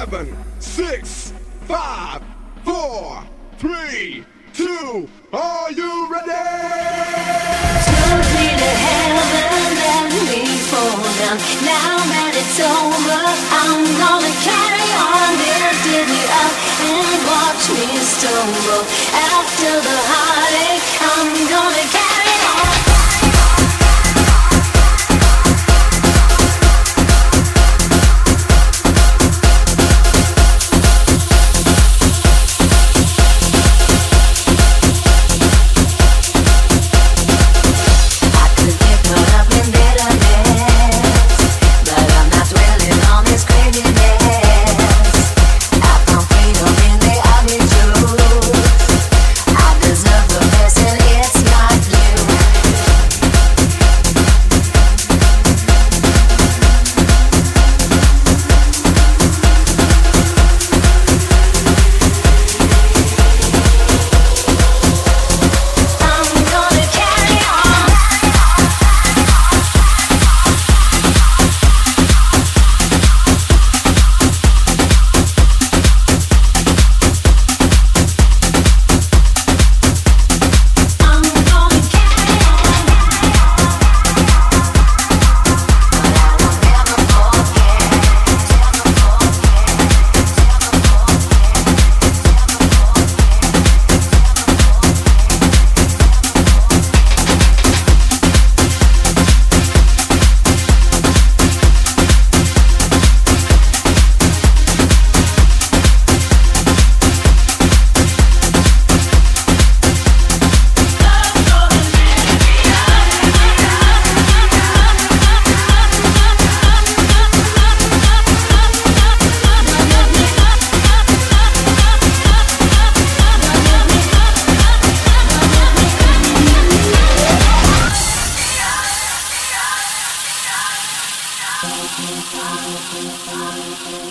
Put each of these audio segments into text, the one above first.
seven, six, five, four, three, two. Are you ready? Took me to heaven and me fall down. Now that it's over, I'm gonna carry on. Lifted me up and watch me stumble. After the heartache, I'm gonna carry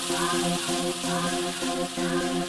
Thank you.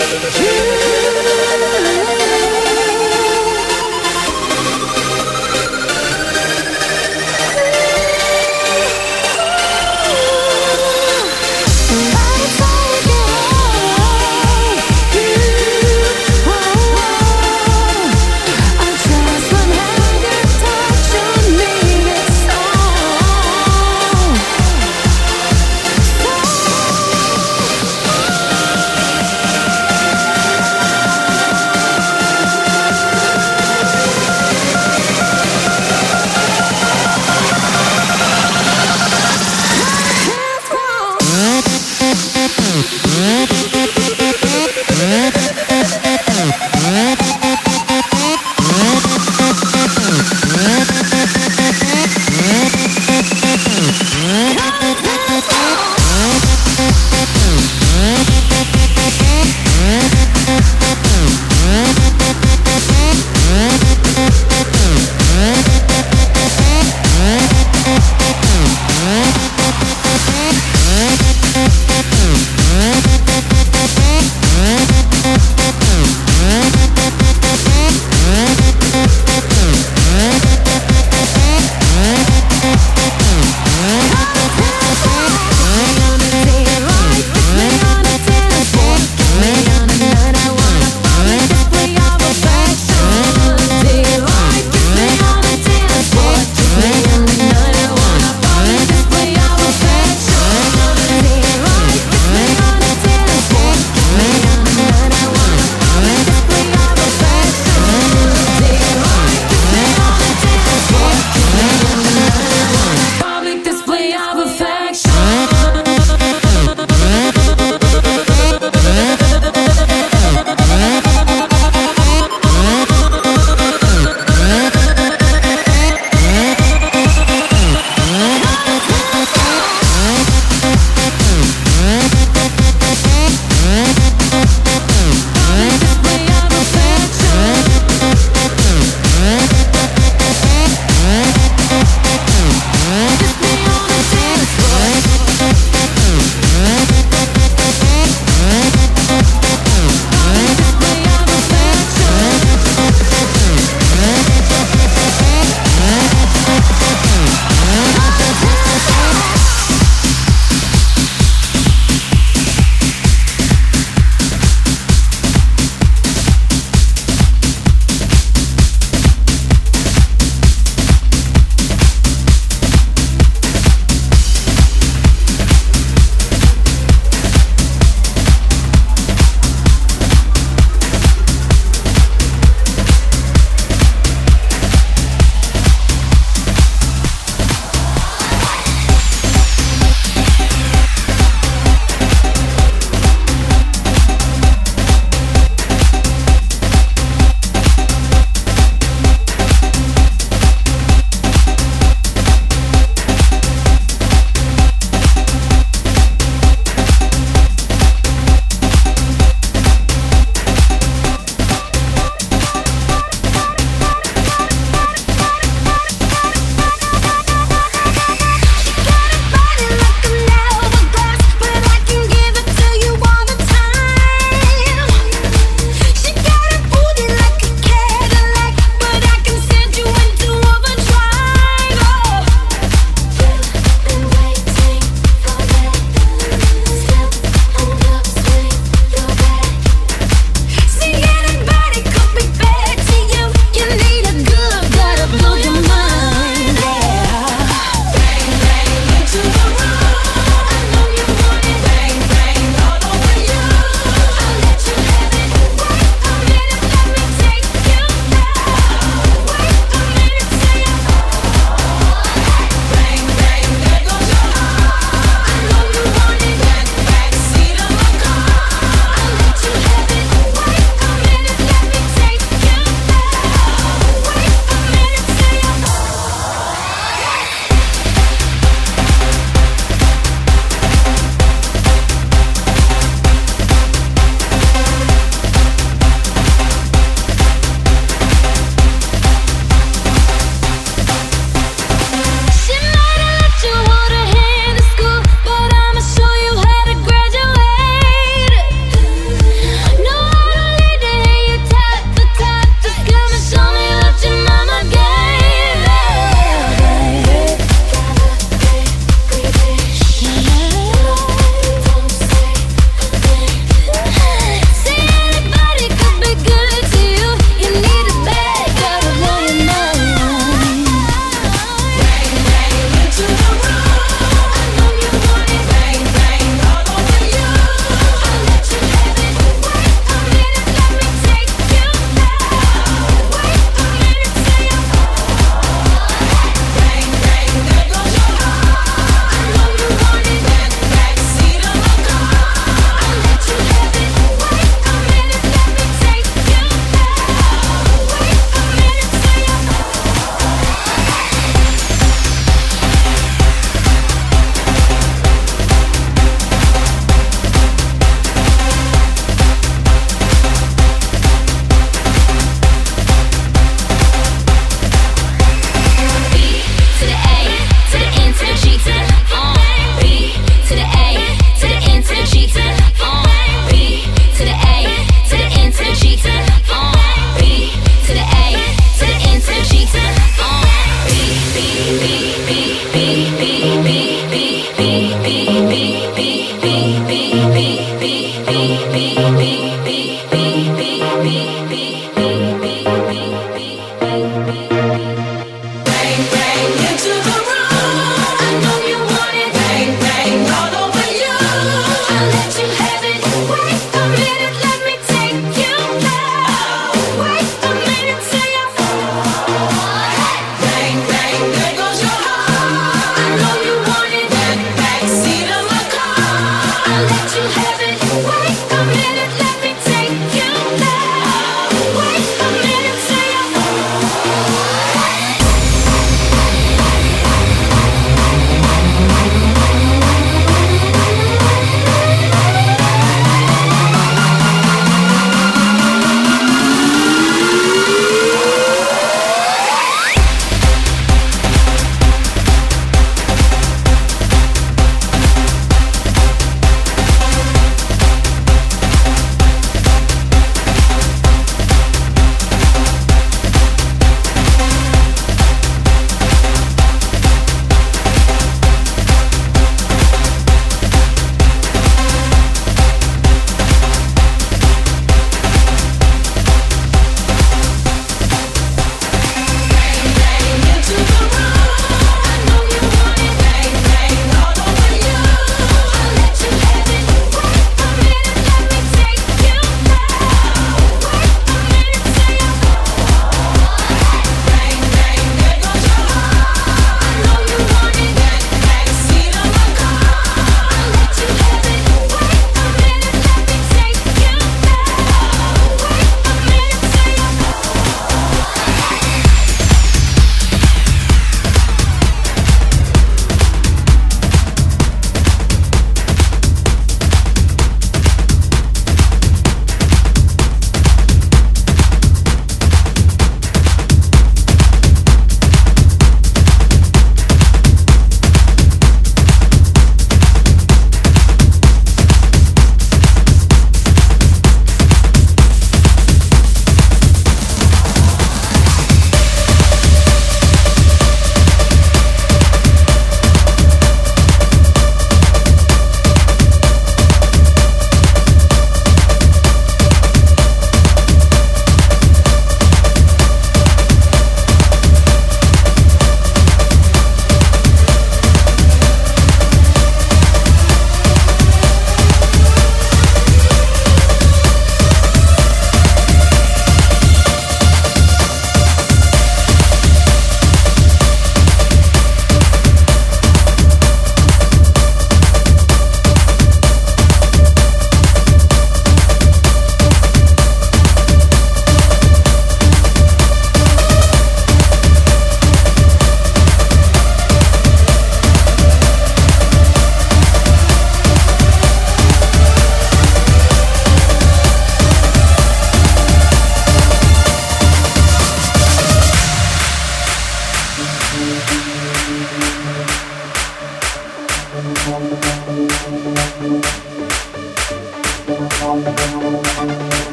You